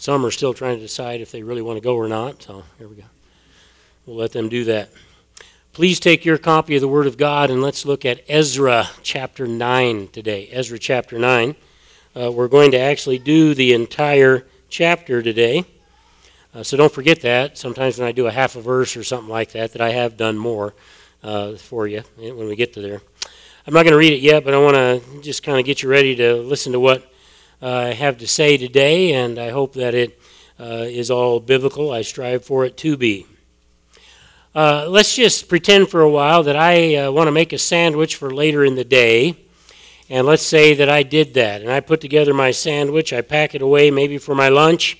Some are still trying to decide if they really want to go or not, so here we go. We'll let them do that. Please take your copy of the Word of God and let's look at Ezra chapter 9 today. Ezra chapter 9. Uh, we're going to actually do the entire chapter today. Uh, so don't forget that. Sometimes when I do a half a verse or something like that, that I have done more uh, for you when we get to there. I'm not going to read it yet, but I want to just kind of get you ready to listen to what uh, I have to say today, and I hope that it uh, is all biblical. I strive for it to be. Uh, let's just pretend for a while that I uh, want to make a sandwich for later in the day. And let's say that I did that. And I put together my sandwich, I pack it away maybe for my lunch.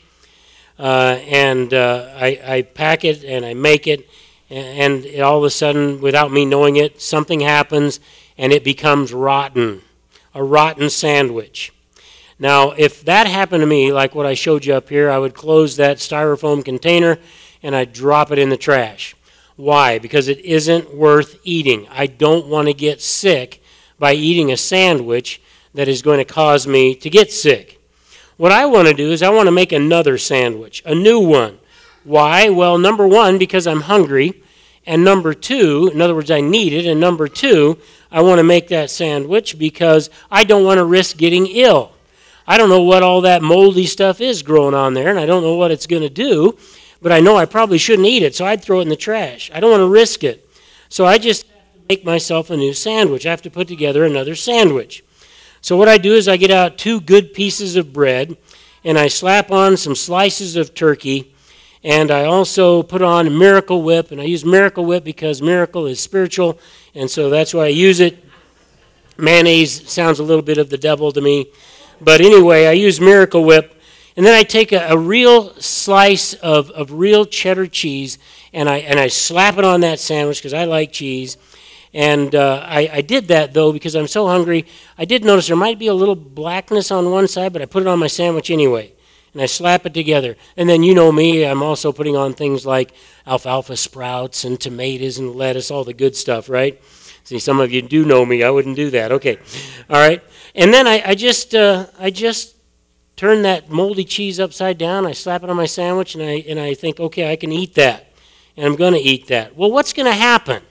Uh, and uh, I, I, pack it and I make it. And, and all of a sudden, without me knowing it, something happens and it becomes rotten a rotten sandwich. Now, if that happened to me, like what I showed you up here, I would close that styrofoam container and I'd drop it in the trash. Why? Because it isn't worth eating. I don't want to get sick by eating a sandwich that is going to cause me to get sick. What I want to do is I want to make another sandwich, a new one. Why? Well, number one, because I'm hungry. And number two, in other words, I need it. And number two, I want to make that sandwich because I don't want to risk getting ill. I don't know what all that moldy stuff is growing on there, and I don't know what it's going to do, but I know I probably shouldn't eat it, so I'd throw it in the trash. I don't want to risk it. So I just make myself a new sandwich. I have to put together another sandwich. So what I do is I get out two good pieces of bread, and I slap on some slices of turkey, and I also put on Miracle Whip, and I use Miracle Whip because miracle is spiritual, and so that's why I use it. Mayonnaise sounds a little bit of the devil to me. But anyway, I use Miracle Whip. And then I take a, a real slice of, of real cheddar cheese and I, and I slap it on that sandwich because I like cheese. And uh, I, I did that though because I'm so hungry. I did notice there might be a little blackness on one side, but I put it on my sandwich anyway. And I slap it together. And then you know me, I'm also putting on things like alfalfa sprouts and tomatoes and lettuce, all the good stuff, right? See, some of you do know me. I wouldn't do that. Okay. All right. And then I, I just uh, I just turn that moldy cheese upside down. I slap it on my sandwich, and I and I think, okay, I can eat that, and I'm going to eat that. Well, what's going to happen?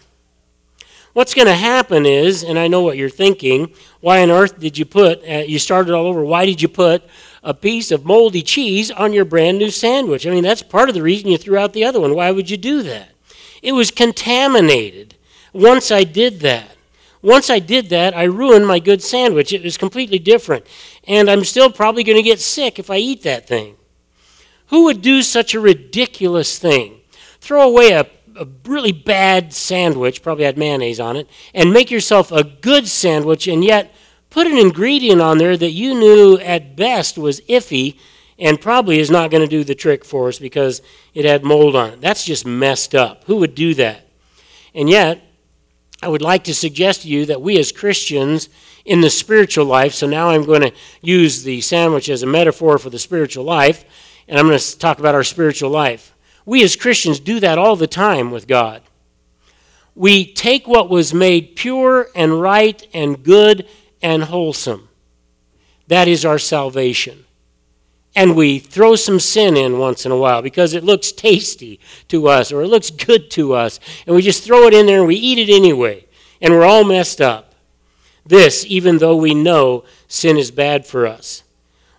What's going to happen is, and I know what you're thinking. Why on earth did you put? Uh, you started all over. Why did you put a piece of moldy cheese on your brand new sandwich? I mean, that's part of the reason you threw out the other one. Why would you do that? It was contaminated. Once I did that. Once I did that, I ruined my good sandwich. It was completely different. And I'm still probably going to get sick if I eat that thing. Who would do such a ridiculous thing? Throw away a, a really bad sandwich, probably had mayonnaise on it, and make yourself a good sandwich and yet put an ingredient on there that you knew at best was iffy and probably is not going to do the trick for us because it had mold on it. That's just messed up. Who would do that? And yet, I would like to suggest to you that we as Christians in the spiritual life, so now I'm going to use the sandwich as a metaphor for the spiritual life, and I'm going to talk about our spiritual life. We as Christians do that all the time with God. We take what was made pure and right and good and wholesome. That is our salvation and we throw some sin in once in a while because it looks tasty to us or it looks good to us, and we just throw it in there and we eat it anyway, and we're all messed up. This, even though we know sin is bad for us.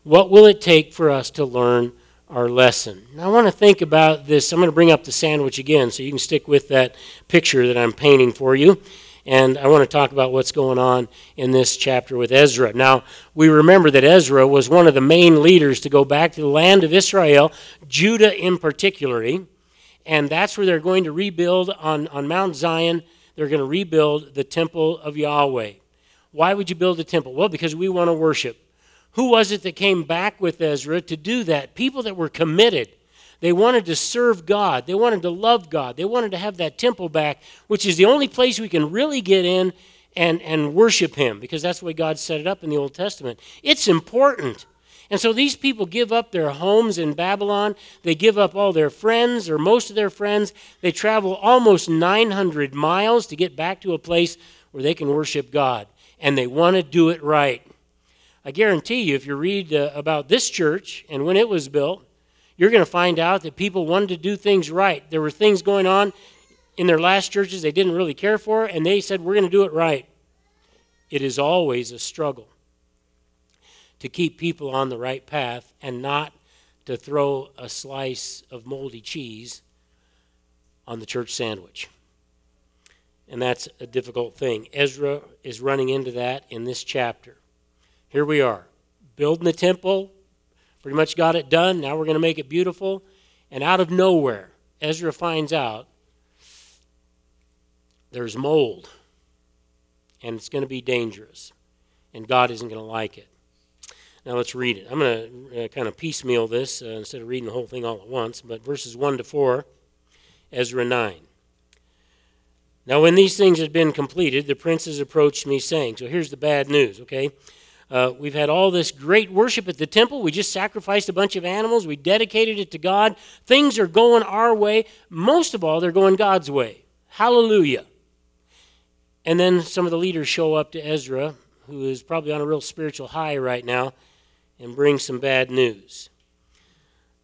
What will it take for us to learn our lesson? Now, I want to think about this. I'm going to bring up the sandwich again so you can stick with that picture that I'm painting for you. And I want to talk about what's going on in this chapter with Ezra. Now, we remember that Ezra was one of the main leaders to go back to the land of Israel, Judah in particular, and that's where they're going to rebuild on, on Mount Zion. They're going to rebuild the temple of Yahweh. Why would you build a temple? Well, because we want to worship. Who was it that came back with Ezra to do that? People that were committed they wanted to serve God. They wanted to love God. They wanted to have that temple back, which is the only place we can really get in and, and worship Him, because that's the way God set it up in the Old Testament. It's important. And so these people give up their homes in Babylon. They give up all their friends, or most of their friends. They travel almost 900 miles to get back to a place where they can worship God. And they want to do it right. I guarantee you, if you read uh, about this church and when it was built, you're going to find out that people wanted to do things right. There were things going on in their last churches they didn't really care for, and they said, We're going to do it right. It is always a struggle to keep people on the right path and not to throw a slice of moldy cheese on the church sandwich. And that's a difficult thing. Ezra is running into that in this chapter. Here we are, building the temple, pretty much got it done. Now we're going to make it beautiful. And out of nowhere, Ezra finds out there's mold and it's going to be dangerous, and God isn't going to like it. Now let's read it. I'm going to uh, kind of piecemeal this uh, instead of reading the whole thing all at once, but verses 1 to 4, Ezra 9. Now, when these things had been completed, the princes approached me, saying, So here's the bad news, okay? Uh, we've had all this great worship at the temple. We just sacrificed a bunch of animals. We dedicated it to God. Things are going our way. Most of all, they're going God's way. Hallelujah. And then some of the leaders show up to Ezra, who is probably on a real spiritual high right now, and bring some bad news.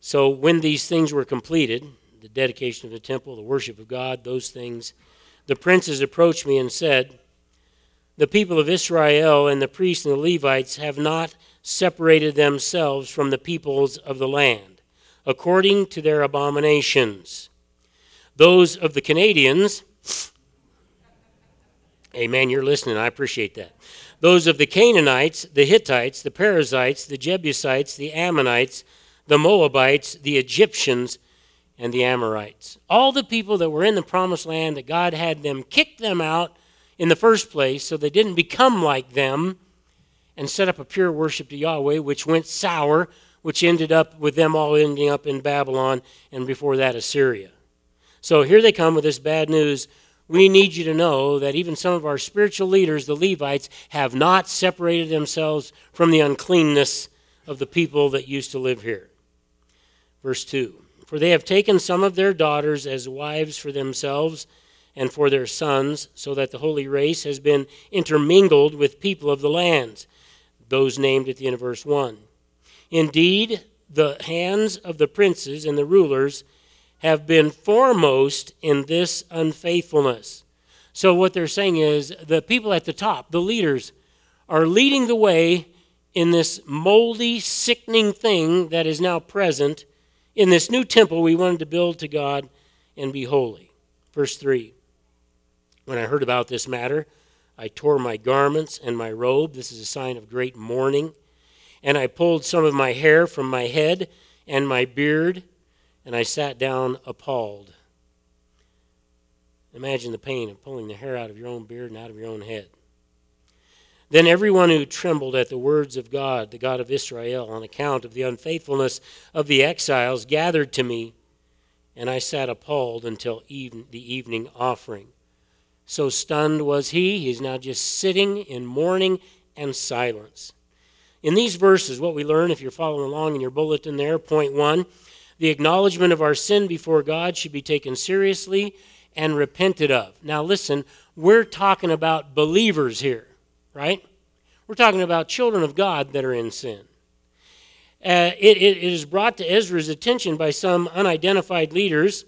So when these things were completed, the dedication of the temple, the worship of God, those things, the princes approached me and said, The people of Israel and the priests and the Levites have not separated themselves from the peoples of the land, according to their abominations. Those of the Canadians, Amen. You're listening. I appreciate that. Those of the Canaanites, the Hittites, the Perizzites, the Jebusites, the Ammonites, the Moabites, the Egyptians, and the Amorites. All the people that were in the promised land that God had them kick them out in the first place so they didn't become like them and set up a pure worship to Yahweh, which went sour, which ended up with them all ending up in Babylon and before that Assyria. So here they come with this bad news we need you to know that even some of our spiritual leaders, the Levites, have not separated themselves from the uncleanness of the people that used to live here. Verse 2 For they have taken some of their daughters as wives for themselves and for their sons, so that the holy race has been intermingled with people of the lands, those named at the end of verse 1. Indeed, the hands of the princes and the rulers have been foremost in this unfaithfulness. So, what they're saying is the people at the top, the leaders, are leading the way in this moldy, sickening thing that is now present in this new temple we wanted to build to God and be holy. Verse 3 When I heard about this matter, I tore my garments and my robe. This is a sign of great mourning. And I pulled some of my hair from my head and my beard and I sat down appalled. Imagine the pain of pulling the hair out of your own beard and out of your own head. Then everyone who trembled at the words of God, the God of Israel, on account of the unfaithfulness of the exiles, gathered to me, and I sat appalled until even, the evening offering. So stunned was he, he's now just sitting in mourning and silence. In these verses, what we learn, if you're following along in your bulletin there, point one, the acknowledgement of our sin before God should be taken seriously and repented of. Now, listen, we're talking about believers here, right? We're talking about children of God that are in sin. Uh, it, it is brought to Ezra's attention by some unidentified leaders,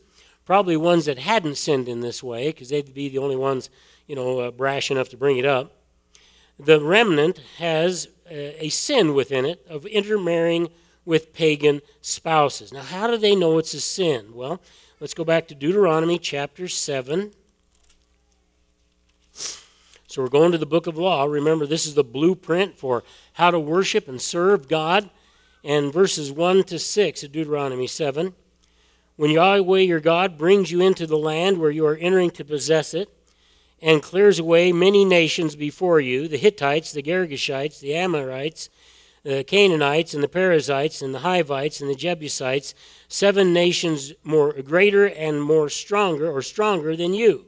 probably ones that hadn't sinned in this way, because they'd be the only ones, you know, uh, brash enough to bring it up. The remnant has uh, a sin within it of intermarrying with pagan spouses. Now, how do they know it's a sin? Well, let's go back to Deuteronomy chapter 7. So we're going to the book of law. Remember, this is the blueprint for how to worship and serve God. And verses 1 to 6 of Deuteronomy 7. When Yahweh your God brings you into the land where you are entering to possess it, and clears away many nations before you the Hittites, the Girgashites, the Amorites, the Canaanites and the Perizzites and the Hivites and the Jebusites, seven nations more greater and more stronger or stronger than you.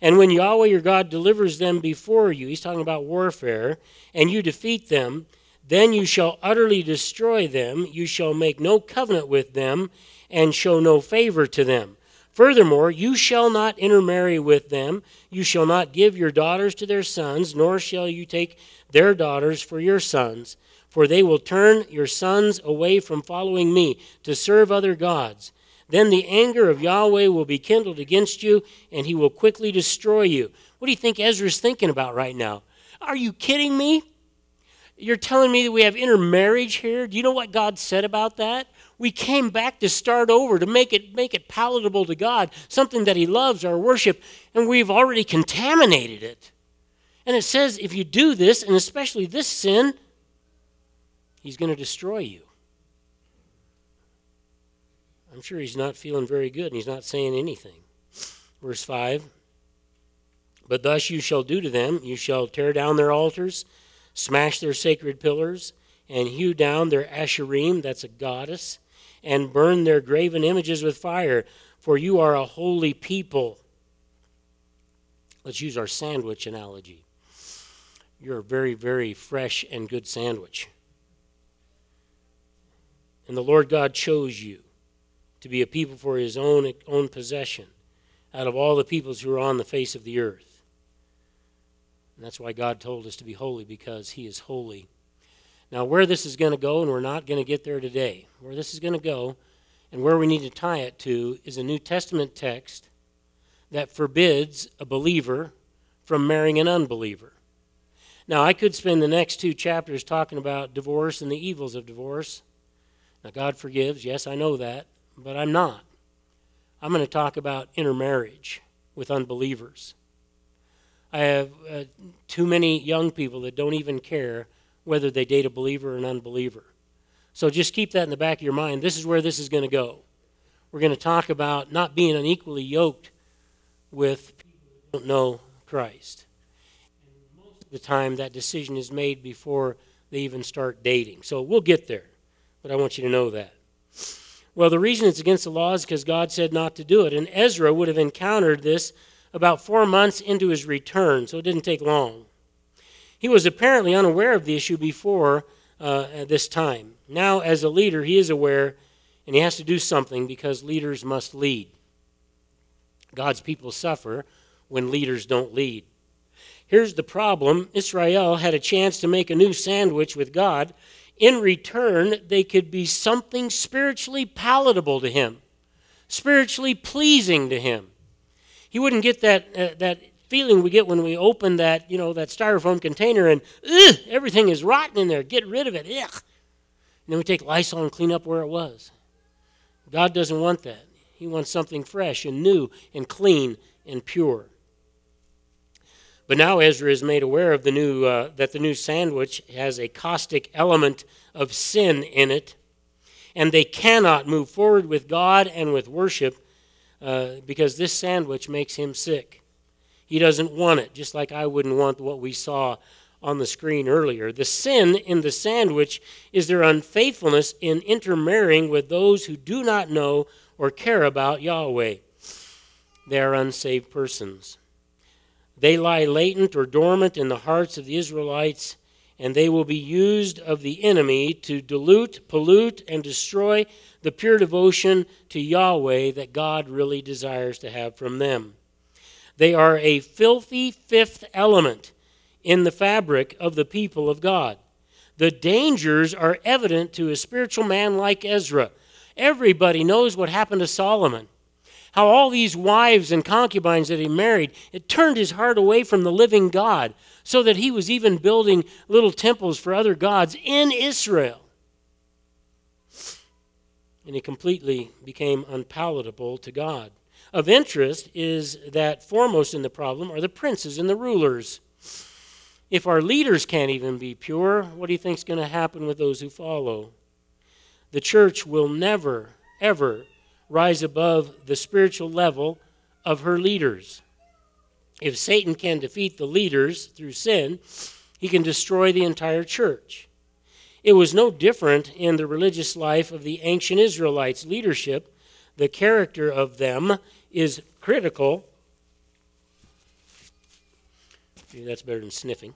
And when Yahweh your God delivers them before you, he's talking about warfare, and you defeat them, then you shall utterly destroy them. You shall make no covenant with them, and show no favor to them. Furthermore, you shall not intermarry with them. You shall not give your daughters to their sons, nor shall you take their daughters for your sons for they will turn your sons away from following me to serve other gods. Then the anger of Yahweh will be kindled against you, and he will quickly destroy you. What do you think Ezra's thinking about right now? Are you kidding me? You're telling me that we have intermarriage here? Do you know what God said about that? We came back to start over, to make it, make it palatable to God, something that He loves, our worship, and we've already contaminated it. And it says if you do this, and especially this sin, He's going to destroy you. I'm sure he's not feeling very good and he's not saying anything. Verse 5 But thus you shall do to them, you shall tear down their altars, smash their sacred pillars, and hew down their asherim, that's a goddess, and burn their graven images with fire, for you are a holy people. Let's use our sandwich analogy. You're a very, very fresh and good sandwich. And the Lord God chose you to be a people for his own, own possession out of all the peoples who are on the face of the earth. And that's why God told us to be holy, because he is holy. Now, where this is going to go, and we're not going to get there today, where this is going to go and where we need to tie it to is a New Testament text that forbids a believer from marrying an unbeliever. Now, I could spend the next two chapters talking about divorce and the evils of divorce. Now, God forgives, yes, I know that but I'm not. I'm going to talk about intermarriage with unbelievers. I have uh, too many young people that don't even care whether they date a believer or an unbeliever. So just keep that in the back of your mind. This is where this is going to go. We're going to talk about not being unequally yoked with people who don't know Christ. And most of the time, that decision is made before they even start dating. So we'll get there, but I want you to know that. Well, the reason it's against the law is because God said not to do it. And Ezra would have encountered this about four months into his return, so it didn't take long. He was apparently unaware of the issue before uh, this time. Now, as a leader, he is aware and he has to do something because leaders must lead. God's people suffer when leaders don't lead. Here's the problem Israel had a chance to make a new sandwich with God in return, they could be something spiritually palatable to him, spiritually pleasing to him. He wouldn't get that, uh, that feeling we get when we open that, you know, that styrofoam container and everything is rotten in there. Get rid of it. Ugh. And then we take Lysol and clean up where it was. God doesn't want that. He wants something fresh and new and clean and pure. But now Ezra is made aware of the new, uh, that the new sandwich has a caustic element of sin in it, and they cannot move forward with God and with worship uh, because this sandwich makes him sick. He doesn't want it, just like I wouldn't want what we saw on the screen earlier. The sin in the sandwich is their unfaithfulness in intermarrying with those who do not know or care about Yahweh. They are unsaved persons. They lie latent or dormant in the hearts of the Israelites, and they will be used of the enemy to dilute, pollute, and destroy the pure devotion to Yahweh that God really desires to have from them. They are a filthy fifth element in the fabric of the people of God. The dangers are evident to a spiritual man like Ezra. Everybody knows what happened to Solomon how all these wives and concubines that he married, it turned his heart away from the living God, so that he was even building little temples for other gods in Israel. And he completely became unpalatable to God. Of interest is that foremost in the problem are the princes and the rulers. If our leaders can't even be pure, what do you think is going to happen with those who follow? The church will never, ever rise above the spiritual level of her leaders. If Satan can defeat the leaders through sin, he can destroy the entire church. It was no different in the religious life of the ancient Israelites' leadership. The character of them is critical. That's better than sniffing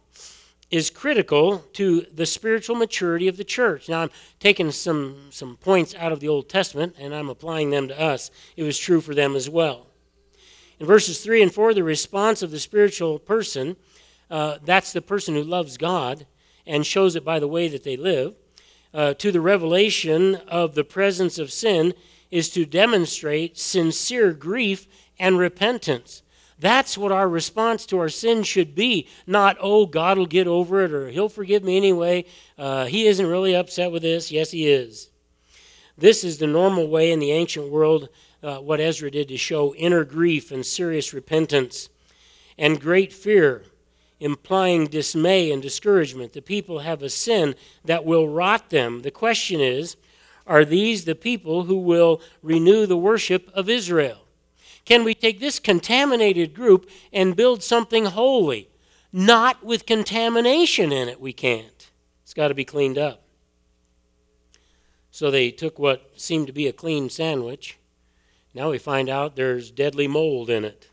is critical to the spiritual maturity of the church. Now, I'm taking some, some points out of the Old Testament and I'm applying them to us. It was true for them as well. In verses 3 and 4, the response of the spiritual person uh, that's the person who loves God and shows it by the way that they live, uh, to the revelation of the presence of sin is to demonstrate sincere grief and repentance. That's what our response to our sin should be. Not, oh, God will get over it or he'll forgive me anyway. Uh, he isn't really upset with this. Yes, he is. This is the normal way in the ancient world, uh, what Ezra did to show inner grief and serious repentance and great fear, implying dismay and discouragement. The people have a sin that will rot them. The question is are these the people who will renew the worship of Israel? Can we take this contaminated group and build something holy? Not with contamination in it, we can't. It's got to be cleaned up. So they took what seemed to be a clean sandwich. Now we find out there's deadly mold in it.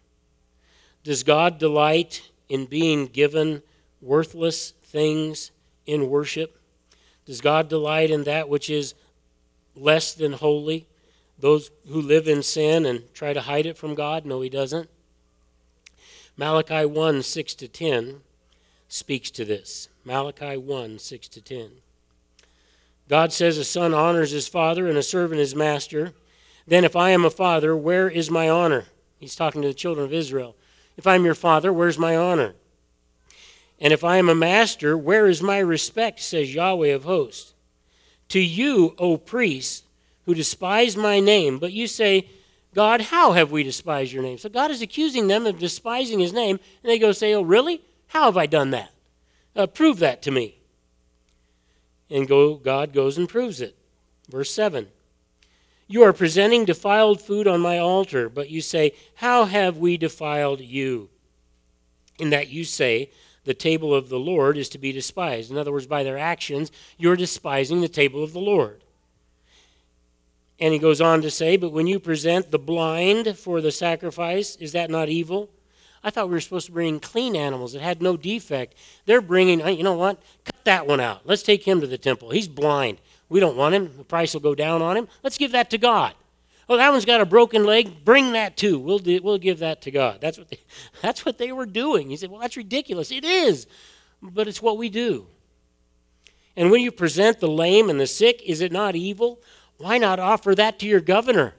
Does God delight in being given worthless things in worship? Does God delight in that which is less than holy? those who live in sin and try to hide it from God? No, he doesn't. Malachi 1 6 to 10 speaks to this. Malachi 1 6 to 10. God says, A son honors his father and a servant his master. Then, if I am a father, where is my honor? He's talking to the children of Israel. If I'm your father, where's my honor? And if I am a master, where is my respect, says Yahweh of hosts? To you, O priests, who despise my name. But you say, God, how have we despised your name? So God is accusing them of despising his name, and they go say, Oh, really? How have I done that? Uh, prove that to me. And go, God goes and proves it. Verse 7. You are presenting defiled food on my altar, but you say, How have we defiled you? In that you say, The table of the Lord is to be despised. In other words, by their actions, you're despising the table of the Lord. And he goes on to say, But when you present the blind for the sacrifice, is that not evil? I thought we were supposed to bring clean animals that had no defect. They're bringing, you know what? Cut that one out. Let's take him to the temple. He's blind. We don't want him. The price will go down on him. Let's give that to God. Oh, that one's got a broken leg. Bring that too. We'll, do, we'll give that to God. That's what, they, that's what they were doing. He said, Well, that's ridiculous. It is. But it's what we do. And when you present the lame and the sick, is it not evil? Why not offer that to your governor?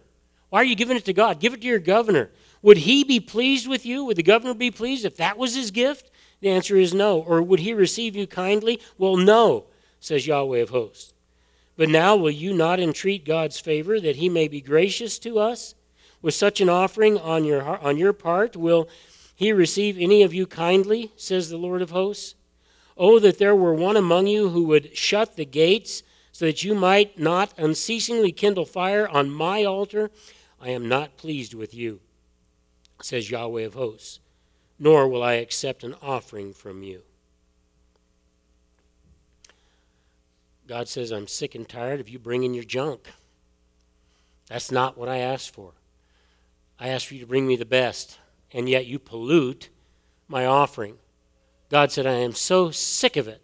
Why are you giving it to God? Give it to your governor. Would he be pleased with you? Would the governor be pleased if that was his gift? The answer is no. Or would he receive you kindly? Well, no, says Yahweh of hosts. But now will you not entreat God's favor that he may be gracious to us? With such an offering on your, on your part, will he receive any of you kindly, says the Lord of hosts? Oh, that there were one among you who would shut the gates so that you might not unceasingly kindle fire on my altar, I am not pleased with you, says Yahweh of hosts, nor will I accept an offering from you. God says, I'm sick and tired of you bringing your junk. That's not what I asked for. I asked for you to bring me the best, and yet you pollute my offering. God said, I am so sick of it.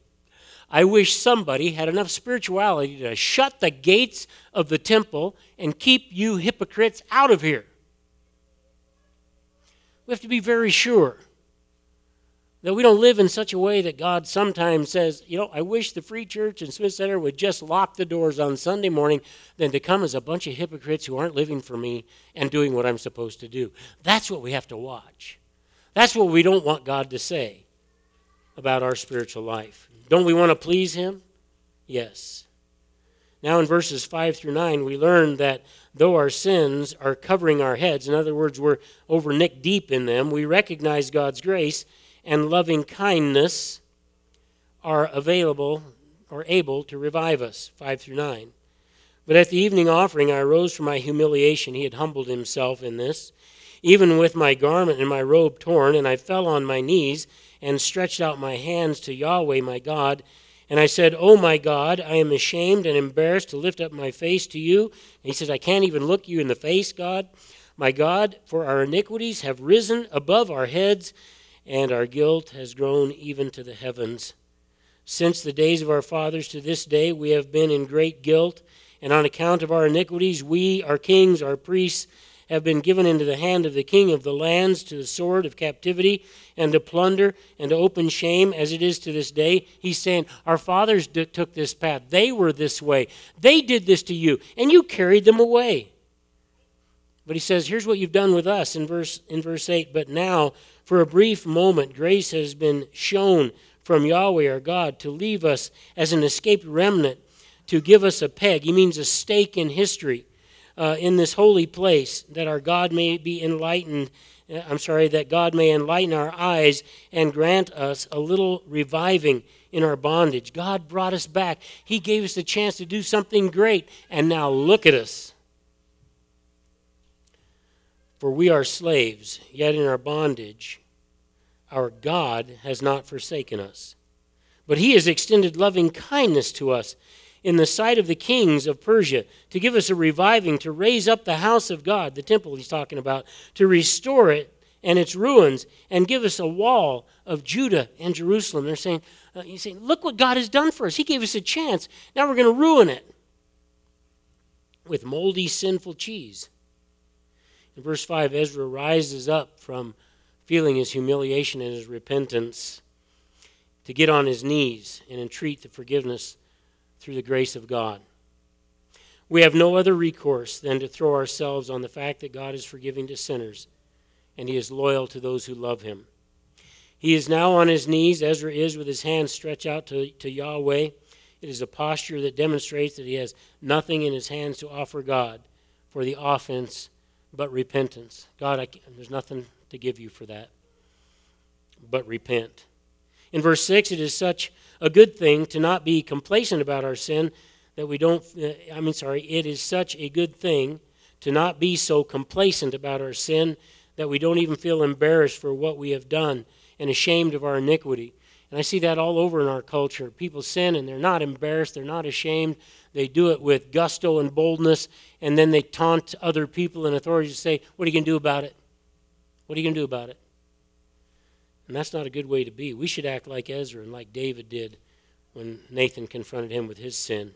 I wish somebody had enough spirituality to shut the gates of the temple and keep you hypocrites out of here. We have to be very sure that we don't live in such a way that God sometimes says, you know, I wish the Free Church and Smith Center would just lock the doors on Sunday morning than to come as a bunch of hypocrites who aren't living for me and doing what I'm supposed to do. That's what we have to watch. That's what we don't want God to say about our spiritual life. Don't we want to please him? Yes. Now, in verses 5 through 9, we learn that though our sins are covering our heads, in other words, we're over neck deep in them, we recognize God's grace and loving kindness are available or able to revive us. 5 through 9. But at the evening offering, I arose from my humiliation. He had humbled himself in this, even with my garment and my robe torn, and I fell on my knees and stretched out my hands to Yahweh my God. And I said, Oh my God, I am ashamed and embarrassed to lift up my face to you. And he says, I can't even look you in the face, God. My God, for our iniquities have risen above our heads, and our guilt has grown even to the heavens. Since the days of our fathers to this day, we have been in great guilt, and on account of our iniquities, we, our kings, our priests, have been given into the hand of the king of the lands to the sword of captivity and to plunder and to open shame as it is to this day. He's saying, Our fathers d- took this path. They were this way. They did this to you, and you carried them away. But he says, Here's what you've done with us in verse, in verse 8. But now, for a brief moment, grace has been shown from Yahweh our God to leave us as an escaped remnant, to give us a peg. He means a stake in history uh, in this holy place, that our God may be enlightened. Uh, I'm sorry, that God may enlighten our eyes and grant us a little reviving in our bondage. God brought us back. He gave us a chance to do something great, and now look at us. For we are slaves, yet in our bondage, our God has not forsaken us. But he has extended loving kindness to us in the sight of the kings of Persia to give us a reviving, to raise up the house of God, the temple he's talking about, to restore it and its ruins, and give us a wall of Judah and Jerusalem. They're saying, uh, he's saying, look what God has done for us. He gave us a chance. Now we're going to ruin it with moldy, sinful cheese. In verse 5, Ezra rises up from feeling his humiliation and his repentance to get on his knees and entreat the forgiveness through the grace of God. We have no other recourse than to throw ourselves on the fact that God is forgiving to sinners and he is loyal to those who love him. He is now on his knees, Ezra is, with his hands stretched out to, to Yahweh. It is a posture that demonstrates that he has nothing in his hands to offer God for the offense but repentance. God, I, there's nothing to give you for that but repent. In verse 6, it is such a good thing to not be complacent about our sin that we don't, uh, I mean, sorry, it is such a good thing to not be so complacent about our sin that we don't even feel embarrassed for what we have done and ashamed of our iniquity. And I see that all over in our culture. People sin and they're not embarrassed, they're not ashamed. They do it with gusto and boldness, and then they taunt other people and authorities to say, What are you going to do about it? What are you going to do about it? And that's not a good way to be. We should act like Ezra and like David did when Nathan confronted him with his sin.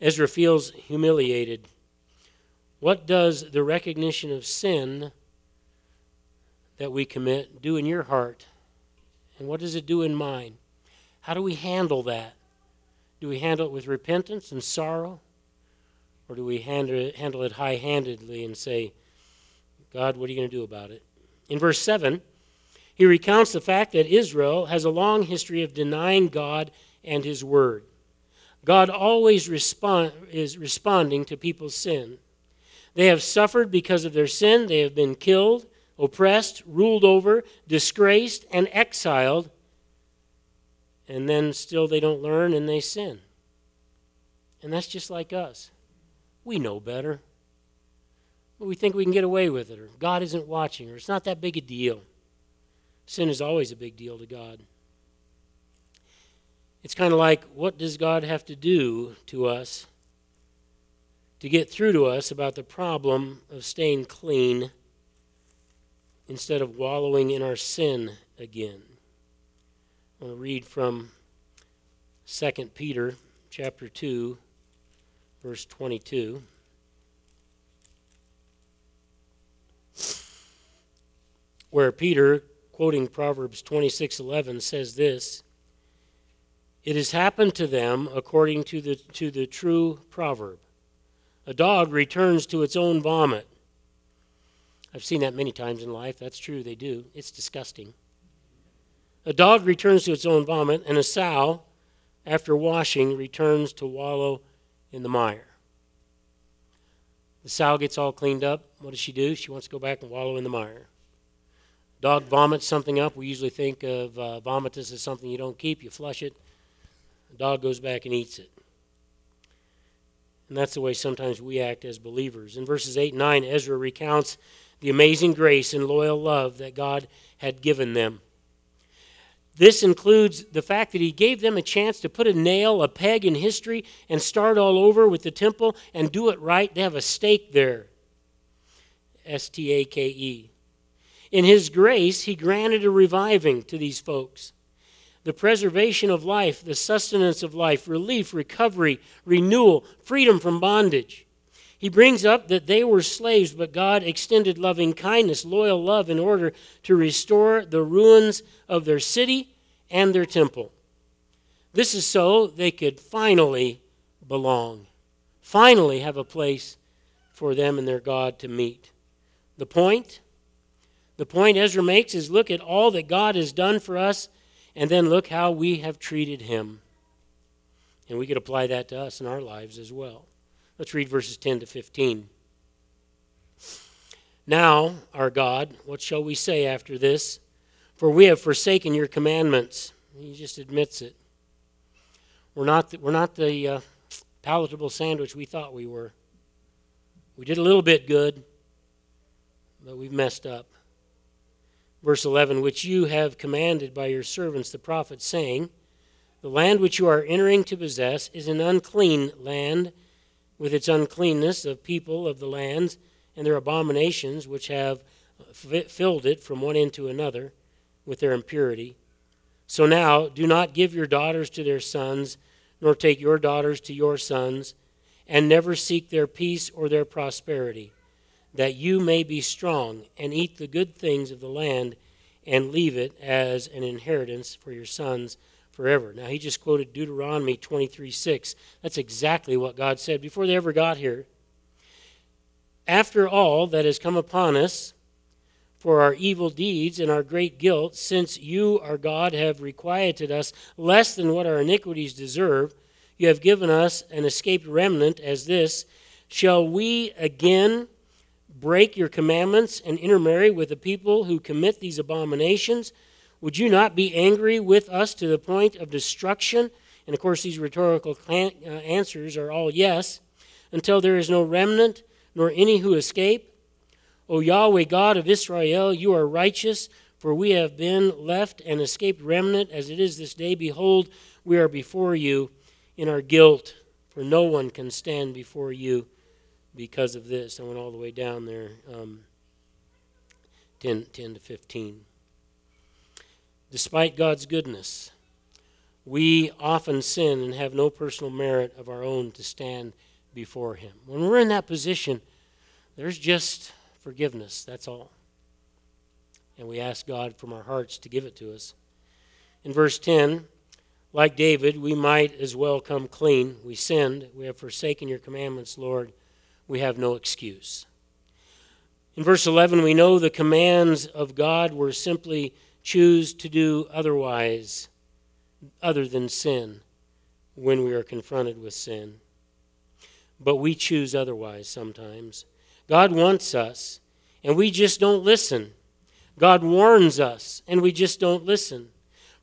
Ezra feels humiliated. What does the recognition of sin that we commit do in your heart? And what does it do in mine? How do we handle that? Do we handle it with repentance and sorrow? Or do we handle it, high handedly and say, God, what are you going to do about it? In verse 7, he recounts the fact that Israel has a long history of denying God and his word. God always respond, is responding to people's sin. They have suffered because of their sin. They have been killed, oppressed, ruled over, disgraced, and exiled. And then still they don't learn and they sin. And that's just like us. We know better. But we think we can get away with it, or God isn't watching, or it's not that big a deal. Sin is always a big deal to God. It's kind of like what does God have to do to us to get through to us about the problem of staying clean instead of wallowing in our sin again? I want to read from 2 Peter chapter 2 verse 22. Where Peter quoting Proverbs 26:11 says this, "It has happened to them according to the to the true proverb. A dog returns to its own vomit." I've seen that many times in life. That's true, they do. It's disgusting. A dog returns to its own vomit, and a sow, after washing, returns to wallow in the mire. The sow gets all cleaned up. What does she do? She wants to go back and wallow in the mire. Dog vomits something up. We usually think of uh, vomitus as something you don't keep. You flush it. The dog goes back and eats it. And that's the way sometimes we act as believers. In verses 8 and 9, Ezra recounts the amazing grace and loyal love that God had given them. This includes the fact that he gave them a chance to put a nail, a peg in history, and start all over with the temple and do it right. They have a stake there. S T A K E. In His grace, He granted a reviving to these folks. The preservation of life, the sustenance of life, relief, recovery, renewal, freedom from bondage. He brings up that they were slaves, but God extended loving kindness, loyal love, in order to restore the ruins of their city and their temple. This is so they could finally belong, finally have a place for them and their God to meet. The point? The point Ezra makes is look at all that God has done for us, and then look how we have treated him. And we could apply that to us in our lives as well. Let's read verses 10 to 15. Now, our God, what shall we say after this? For we have forsaken your commandments. He just admits it. We're not the, we're not the uh, palatable sandwich we thought we were. We did a little bit good, but we've messed up. Verse 11, which you have commanded by your servants the prophets, saying, The land which you are entering to possess is an unclean land with its uncleanness of people of the lands and their abominations which have filled it from one end to another with their impurity. So now do not give your daughters to their sons, nor take your daughters to your sons, and never seek their peace or their prosperity, that you may be strong and eat the good things of the land and leave it as an inheritance for your sons forever. Now, he just quoted Deuteronomy 23 6. That's exactly what God said before they ever got here. After all that has come upon us for our evil deeds and our great guilt, since you, our God, have requited us less than what our iniquities deserve, you have given us an escaped remnant as this. Shall we again break your commandments and intermarry with the people who commit these abominations? Would you not be angry with us to the point of destruction? And of course, these rhetorical uh, answers are all yes, until there is no remnant, nor any who escape. O Yahweh, God of Israel, you are righteous, for we have been left an escaped remnant as it is this day. Behold, we are before you in our guilt, for no one can stand before you because of this. I went all the way down there, um, 10, 10 to 15 despite God's goodness, we often sin and have no personal merit of our own to stand before Him. When we're in that position, there's just forgiveness, that's all. And we ask God from our hearts to give it to us. In verse 10, like David, we might as well come clean. We sinned. We have forsaken your commandments, Lord. We have no excuse. In verse 11, we know the commands of God were simply choose to do otherwise, other than sin, when we are confronted with sin. But we choose otherwise sometimes. God wants us, and we just don't listen. God warns us, and we just don't listen.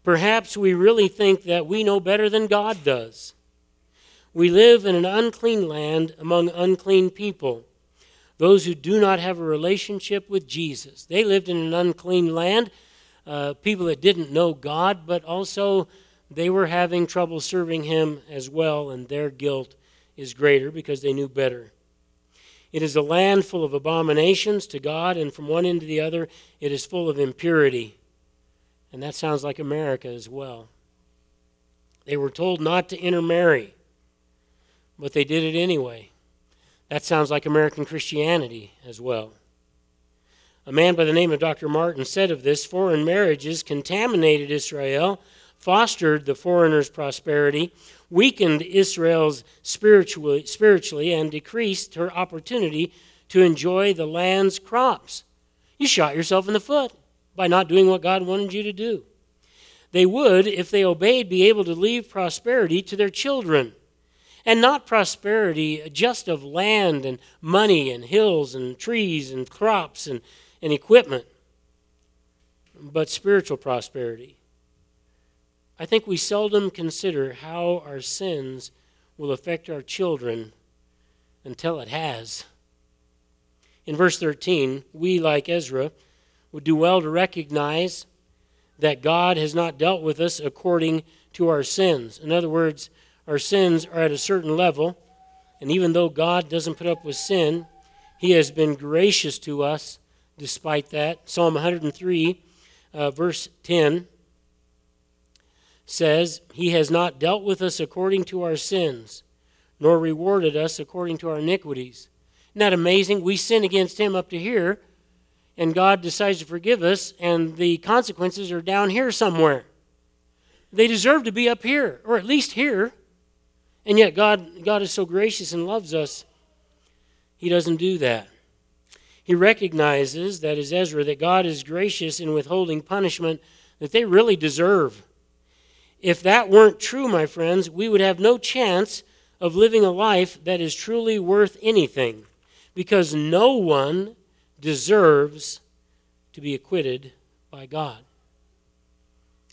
Perhaps we really think that we know better than God does. We live in an unclean land among unclean people, those who do not have a relationship with Jesus. They lived in an unclean land uh, people that didn't know God, but also they were having trouble serving Him as well, and their guilt is greater because they knew better. It is a land full of abominations to God, and from one end to the other, it is full of impurity. And that sounds like America as well. They were told not to intermarry, but they did it anyway. That sounds like American Christianity as well. A man by the name of Dr. Martin said of this foreign marriages contaminated Israel, fostered the foreigner's prosperity, weakened Israel's spiritually, spiritually, and decreased her opportunity to enjoy the land's crops. You shot yourself in the foot by not doing what God wanted you to do. They would, if they obeyed, be able to leave prosperity to their children. And not prosperity just of land and money and hills and trees and crops and and equipment, but spiritual prosperity. I think we seldom consider how our sins will affect our children until it has. In verse 13, we, like Ezra, would do well to recognize that God has not dealt with us according to our sins. In other words, our sins are at a certain level, and even though God doesn't put up with sin, He has been gracious to us despite that. Psalm 103, uh, verse 10 says, He has not dealt with us according to our sins, nor rewarded us according to our iniquities. Isn't that amazing? We sin against Him up to here, and God decides to forgive us, and the consequences are down here somewhere. They deserve to be up here, or at least here. And yet, God, God is so gracious and loves us, He doesn't do that. He recognizes, that is Ezra, that God is gracious in withholding punishment that they really deserve. If that weren't true, my friends, we would have no chance of living a life that is truly worth anything because no one deserves to be acquitted by God.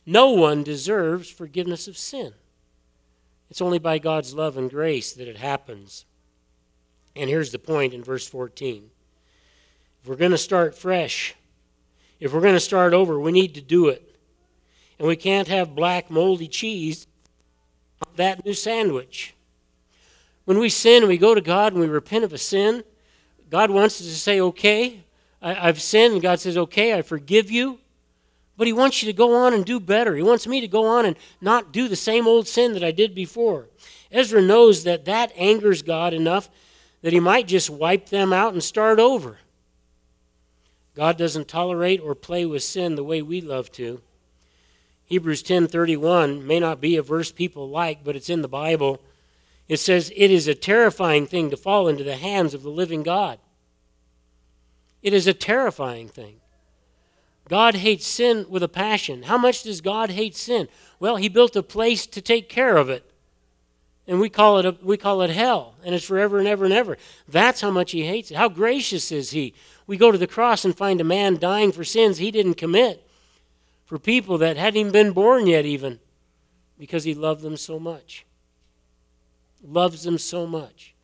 No one deserves forgiveness of sin. It's only by God's love and grace that it happens. And here's the point in verse 14. If we're going to start fresh, if we're going to start over, we need to do it. And we can't have black moldy cheese on that new sandwich. When we sin, we go to God and we repent of a sin. God wants us to say, okay, I, have sinned. And God says, okay, I forgive you. But He wants you to go on and do better. He wants me to go on and not do the same old sin that I did before. Ezra knows that that angers God enough that He might just wipe them out and start over. God doesn't tolerate or play with sin the way we love to. Hebrews 10:31 may not be a verse people like, but it's in the Bible. It says it is a terrifying thing to fall into the hands of the living God. It is a terrifying thing. God hates sin with a passion. How much does God hate sin? Well, he built a place to take care of it. And we call it a, we call it hell, and it's forever and ever and ever. That's how much he hates it. How gracious is he? We go to the cross and find a man dying for sins he didn't commit, for people that hadn't even been born yet, even because he loved them so much. Loves them so much.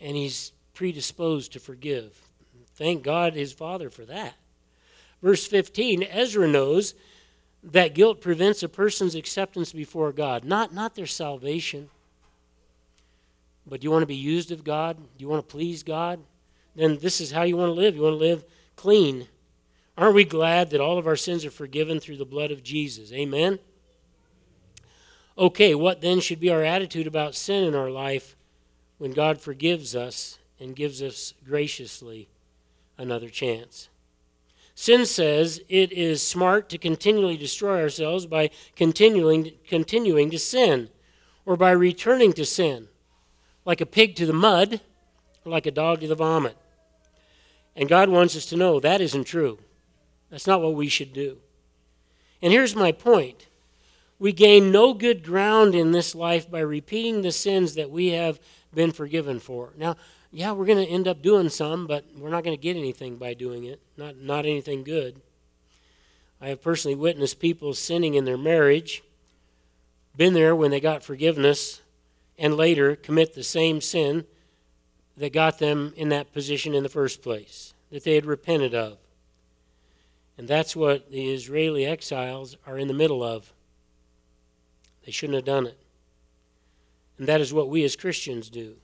And he's predisposed to forgive. Thank God his Father for that. Verse 15 Ezra knows that guilt prevents a person's acceptance before God, not, not their salvation. But you want to be used of God? You want to please God? Then this is how you want to live. You want to live clean. Aren't we glad that all of our sins are forgiven through the blood of Jesus? Amen? Okay, what then should be our attitude about sin in our life when God forgives us and gives us graciously another chance? Sin says it is smart to continually destroy ourselves by continuing, continuing to sin or by returning to sin, like a pig to the mud or like a dog to the vomit. And God wants us to know that isn't true. That's not what we should do. And here's my point we gain no good ground in this life by repeating the sins that we have been forgiven for. Now, yeah, we're going to end up doing some, but we're not going to get anything by doing it, not, not anything good. I have personally witnessed people sinning in their marriage, been there when they got forgiveness, and later commit the same sin that got them in that position in the first place, that they had repented of. And that's what the Israeli exiles are in the middle of. They shouldn't have done it. And that is what we as Christians do.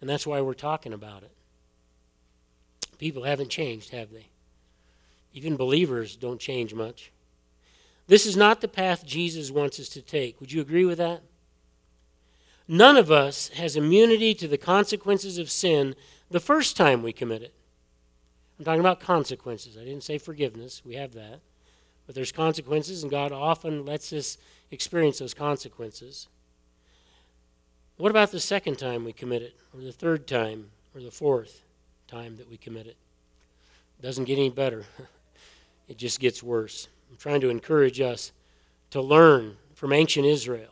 And that's why we're talking about it. People haven't changed, have they? Even believers don't change much. This is not the path Jesus wants us to take. Would you agree with that? None of us has immunity to the consequences of sin the first time we commit it. I'm talking about consequences. I didn't say forgiveness. We have that. But there's consequences, and God often lets us experience those consequences. What about the second time we commit it, or the third time, or the fourth time that we commit it? Doesn't get any better, it just gets worse. I'm trying to encourage us to learn from ancient Israel.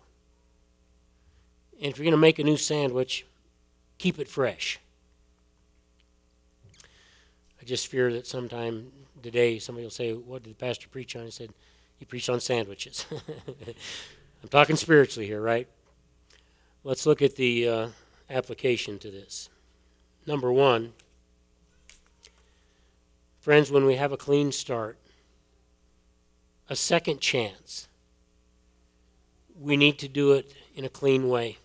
And if you're going to make a new sandwich, keep it fresh. I just fear that sometime today somebody will say, What did the pastor preach on? I said, He preached on sandwiches. I'm talking spiritually here, right? Let's look at the uh, application to this. Number one, friends, when we have a clean start, a second chance, we need to do it in a clean way.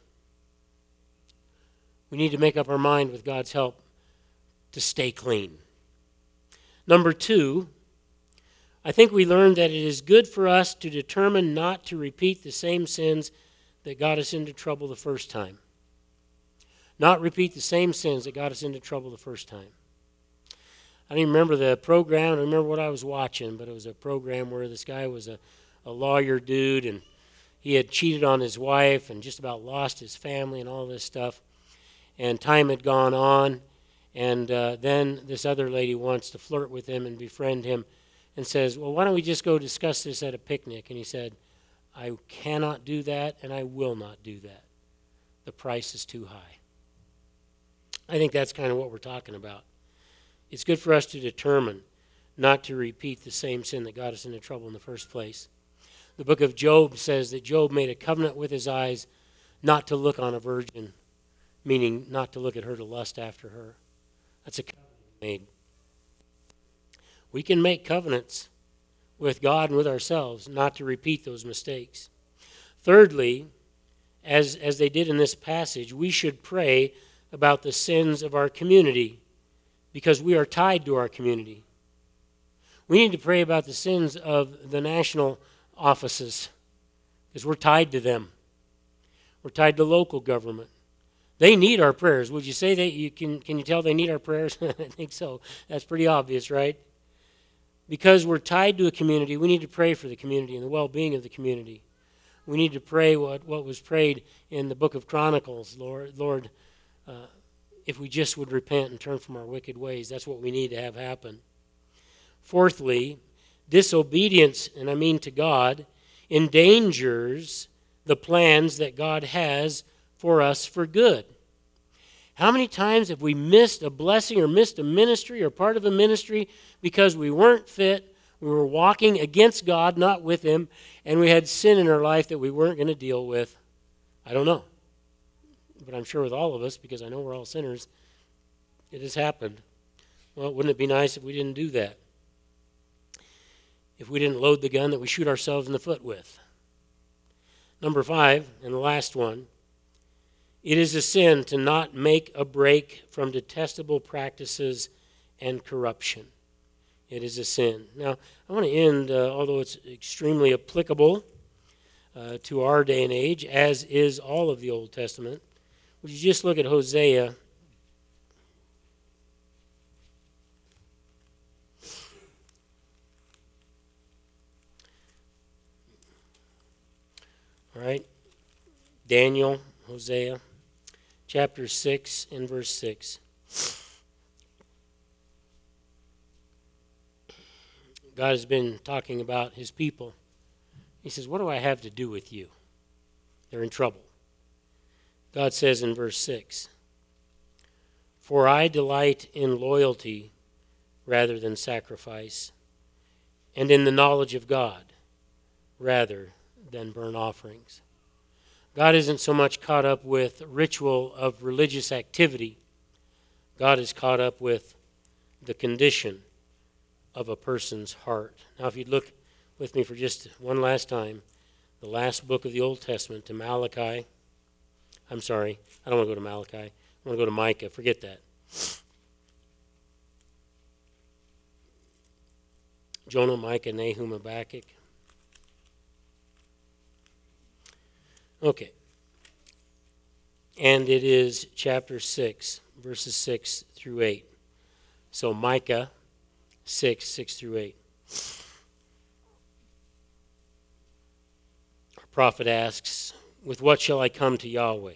We need to make up our mind with God's help to stay clean. Number two, I think we learned that it is good for us to determine not to repeat the same sins that got us into trouble the first time. not repeat the same sins that got us into trouble the first time. I don't even remember the program. I remember what I was watching, but it was a program where this guy was a, a lawyer dude and he had cheated on his wife and just about lost his family and all this stuff. And time had gone on. And uh, then this other lady wants to flirt with him and befriend him and says, Well, why don't we just go discuss this at a picnic? And he said, I cannot do that and I will not do that. The price is too high. I think that's kind of what we're talking about. It's good for us to determine not to repeat the same sin that got us into trouble in the first place. The book of Job says that Job made a covenant with his eyes not to look on a virgin, meaning not to look at her to lust after her. That's a covenant made. We can make covenants with God and with ourselves not to repeat those mistakes. Thirdly, as, as they did in this passage, we should pray about the sins of our community because we are tied to our community. We need to pray about the sins of the national offices because we're tied to them. We're tied to local government. They need our prayers. Would you say that you can can you tell they need our prayers? I think so. That's pretty obvious, right? Because we're tied to a community, we need to pray for the community and the well-being of the community. We need to pray what, what was prayed in the book of Chronicles, Lord, Lord, uh, if we just would repent and turn from our wicked ways. That's what we need to have happen. Fourthly, disobedience, and I mean to God, endangers the plans that God has for us for good. How many times have we missed a blessing or missed a ministry or part of a ministry because we weren't fit, we were walking against God, not with Him, and we had sin in our life that we weren't going to deal with? I don't know but I'm sure with all of us, because I know we're all sinners, it has happened. Well, wouldn't it be nice if we didn't do that? If we didn't load the gun that we shoot ourselves in the foot with? Number five, and the last one, it is a sin to not make a break from detestable practices and corruption. It is a sin. Now, I want to end, uh, although it's extremely applicable uh, to our day and age, as is all of the Old Testament, would you just look at Hosea? All right. Daniel, Hosea, chapter 6 and verse 6. God has been talking about his people. He says, What do I have to do with you? They're in trouble. God says in verse 6 For I delight in loyalty rather than sacrifice, and in the knowledge of God rather than burnt offerings. God isn't so much caught up with ritual of religious activity. God is caught up with the condition of a person's heart. Now, if you'd look with me for just one last time, the last book of the Old Testament to Malachi. I'm sorry. I don't want to go to Malachi. I want to go to Micah. Forget that. Jonah, Micah, Nahum, Habakkuk. Okay. And it is chapter 6, verses 6 through 8. So Micah 6, 6 through 8. Our prophet asks, with what shall I come to Yahweh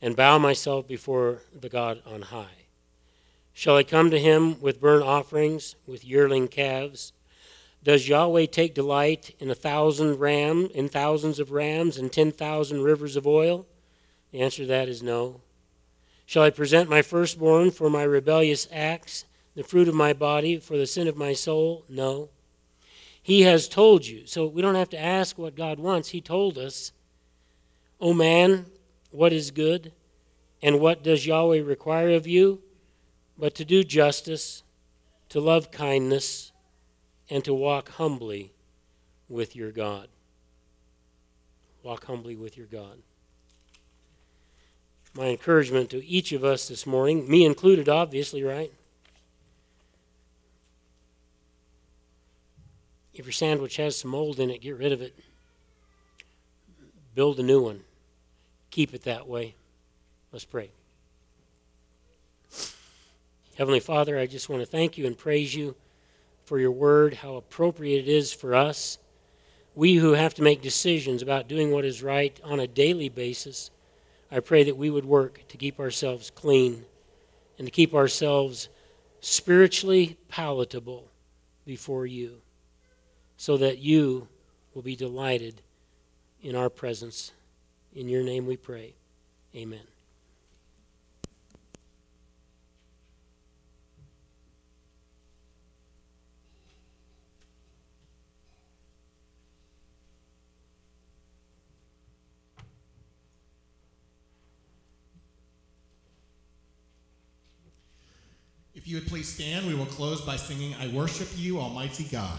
and bow myself before the God on high? Shall I come to him with burnt offerings, with yearling calves? Does Yahweh take delight in a thousand ram, in thousands of rams and ten thousand rivers of oil? The answer to that is no. Shall I present my firstborn for my rebellious acts, the fruit of my body for the sin of my soul? No. He has told you. So we don't have to ask what God wants. He told us O man, what is good? And what does Yahweh require of you? But to do justice, to love kindness, and to walk humbly with your God. Walk humbly with your God. My encouragement to each of us this morning, me included, obviously, right? If your sandwich has some mold in it, get rid of it. Build a new one. Keep it that way. Let's pray. Heavenly Father, I just want to thank you and praise you for your word, how appropriate it is for us. We who have to make decisions about doing what is right on a daily basis, I pray that we would work to keep ourselves clean and to keep ourselves spiritually palatable before you so that you will be delighted in our presence. In your name we pray. Amen. If you would please stand, we will close by singing, I Worship You, Almighty God.